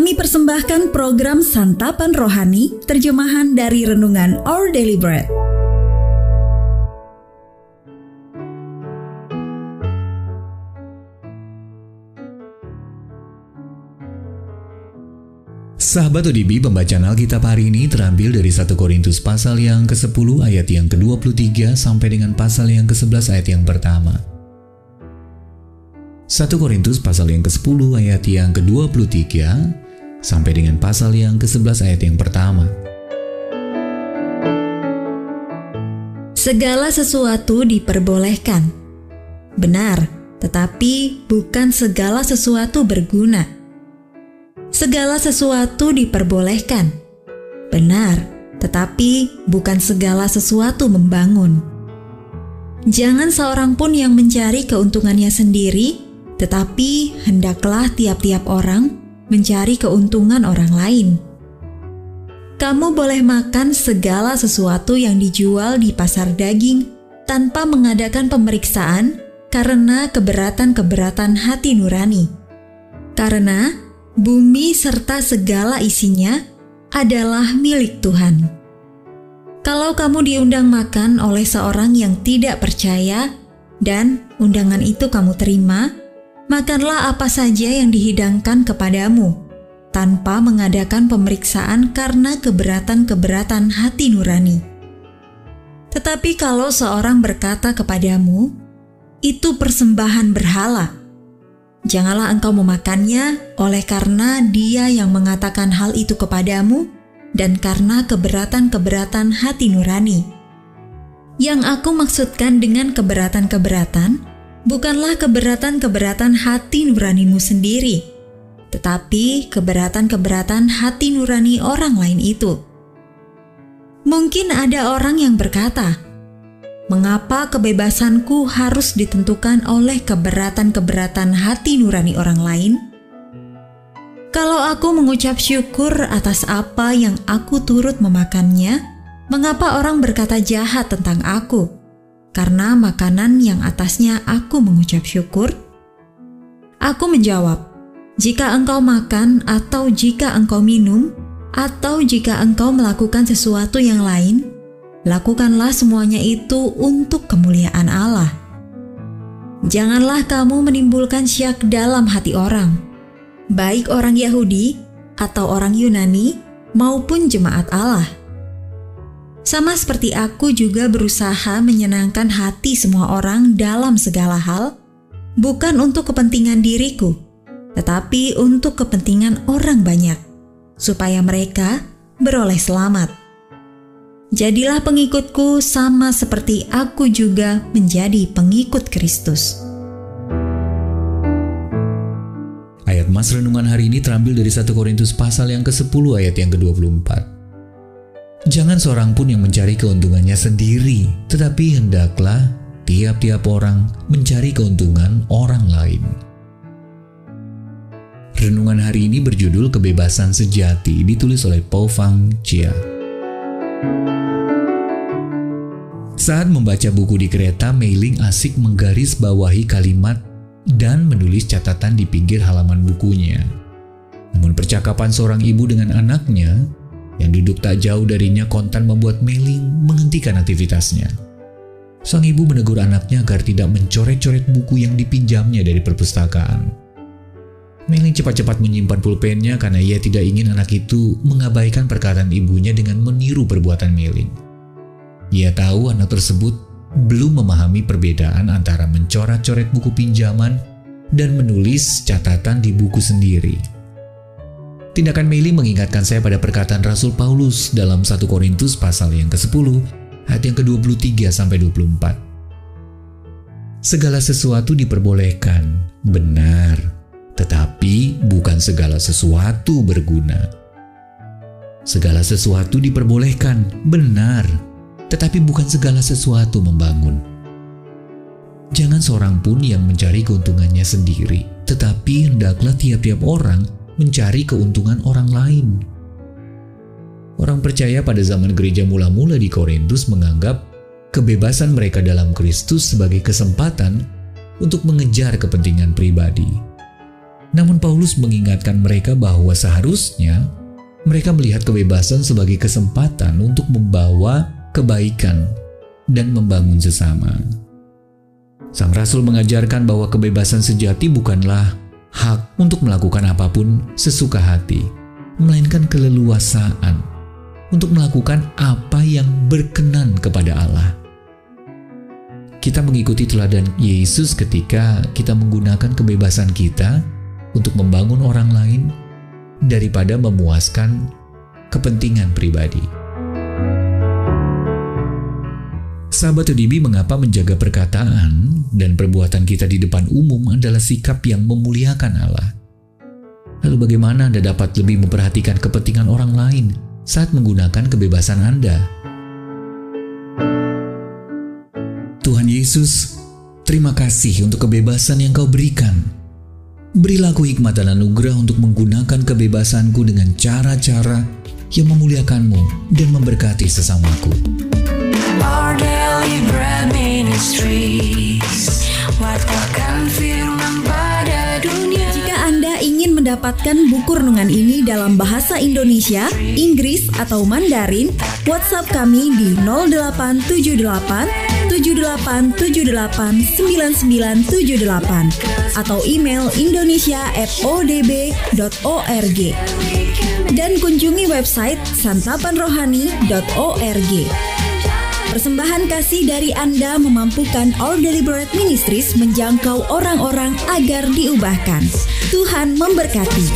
Kami persembahkan program Santapan Rohani, terjemahan dari Renungan Our Daily Bread. Sahabat ODB, pembacaan Alkitab hari ini terambil dari 1 Korintus pasal yang ke-10 ayat yang ke-23 sampai dengan pasal yang ke-11 ayat yang pertama. 1 Korintus pasal yang ke-10 ayat yang ke-23 sampai dengan pasal yang ke-11 ayat yang pertama. Segala sesuatu diperbolehkan. Benar, tetapi bukan segala sesuatu berguna segala sesuatu diperbolehkan. Benar, tetapi bukan segala sesuatu membangun. Jangan seorang pun yang mencari keuntungannya sendiri, tetapi hendaklah tiap-tiap orang mencari keuntungan orang lain. Kamu boleh makan segala sesuatu yang dijual di pasar daging tanpa mengadakan pemeriksaan karena keberatan-keberatan hati nurani. Karena bumi serta segala isinya adalah milik Tuhan. Kalau kamu diundang makan oleh seorang yang tidak percaya dan undangan itu kamu terima, makanlah apa saja yang dihidangkan kepadamu tanpa mengadakan pemeriksaan karena keberatan-keberatan hati nurani. Tetapi kalau seorang berkata kepadamu, "Itu persembahan berhala," Janganlah engkau memakannya oleh karena dia yang mengatakan hal itu kepadamu dan karena keberatan-keberatan hati nurani. Yang aku maksudkan dengan keberatan-keberatan bukanlah keberatan-keberatan hati nuranimu sendiri, tetapi keberatan-keberatan hati nurani orang lain itu. Mungkin ada orang yang berkata, mengapa kebebasanku harus ditentukan oleh keberatan-keberatan hati nurani orang lain? Kalau aku mengucap syukur atas apa yang aku turut memakannya, mengapa orang berkata jahat tentang aku? Karena makanan yang atasnya aku mengucap syukur? Aku menjawab, jika engkau makan atau jika engkau minum, atau jika engkau melakukan sesuatu yang lain, Lakukanlah semuanya itu untuk kemuliaan Allah. Janganlah kamu menimbulkan syak dalam hati orang, baik orang Yahudi atau orang Yunani maupun jemaat Allah. Sama seperti aku juga berusaha menyenangkan hati semua orang dalam segala hal, bukan untuk kepentingan diriku, tetapi untuk kepentingan orang banyak, supaya mereka beroleh selamat. Jadilah pengikutku sama seperti aku juga menjadi pengikut Kristus. Ayat Mas Renungan hari ini terambil dari 1 Korintus pasal yang ke-10 ayat yang ke-24. Jangan seorang pun yang mencari keuntungannya sendiri, tetapi hendaklah tiap-tiap orang mencari keuntungan orang lain. Renungan hari ini berjudul Kebebasan Sejati, ditulis oleh Paul Fang Chia. Saat membaca buku di kereta, Meiling asik menggaris bawahi kalimat dan menulis catatan di pinggir halaman bukunya. Namun percakapan seorang ibu dengan anaknya yang duduk tak jauh darinya kontan membuat Meiling menghentikan aktivitasnya. Sang ibu menegur anaknya agar tidak mencoret-coret buku yang dipinjamnya dari perpustakaan. Meiling cepat-cepat menyimpan pulpennya karena ia tidak ingin anak itu mengabaikan perkataan ibunya dengan meniru perbuatan Meiling. Ia tahu anak tersebut belum memahami perbedaan antara mencoret-coret buku pinjaman dan menulis catatan di buku sendiri. Tindakan Meli mengingatkan saya pada perkataan Rasul Paulus dalam 1 Korintus pasal yang ke-10 ayat yang ke-23 sampai 24. Segala sesuatu diperbolehkan, benar, tetapi bukan segala sesuatu berguna. Segala sesuatu diperbolehkan, benar, tetapi bukan segala sesuatu membangun. Jangan seorang pun yang mencari keuntungannya sendiri, tetapi hendaklah tiap-tiap orang mencari keuntungan orang lain. Orang percaya pada zaman gereja mula-mula di Korintus menganggap kebebasan mereka dalam Kristus sebagai kesempatan untuk mengejar kepentingan pribadi. Namun Paulus mengingatkan mereka bahwa seharusnya mereka melihat kebebasan sebagai kesempatan untuk membawa kebaikan dan membangun sesama. Sang rasul mengajarkan bahwa kebebasan sejati bukanlah hak untuk melakukan apa pun sesuka hati, melainkan keleluasaan untuk melakukan apa yang berkenan kepada Allah. Kita mengikuti teladan Yesus ketika kita menggunakan kebebasan kita untuk membangun orang lain daripada memuaskan kepentingan pribadi. Sahabat ODB, mengapa menjaga perkataan dan perbuatan kita di depan umum adalah sikap yang memuliakan Allah? Lalu bagaimana Anda dapat lebih memperhatikan kepentingan orang lain saat menggunakan kebebasan Anda? Tuhan Yesus, terima kasih untuk kebebasan yang kau berikan. Berilah aku hikmat dan anugerah untuk menggunakan kebebasanku dengan cara-cara yang memuliakanmu dan memberkati sesamaku. Our daily bread ministries firman pada dunia. Jika Anda ingin mendapatkan buku renungan ini dalam bahasa Indonesia, Inggris, atau Mandarin, WhatsApp kami di 0878 78789978 atau email indonesia@odb.org dan kunjungi website santapanrohani.org. Persembahan kasih dari Anda memampukan All Deliberate Ministries menjangkau orang-orang agar diubahkan. Tuhan memberkati.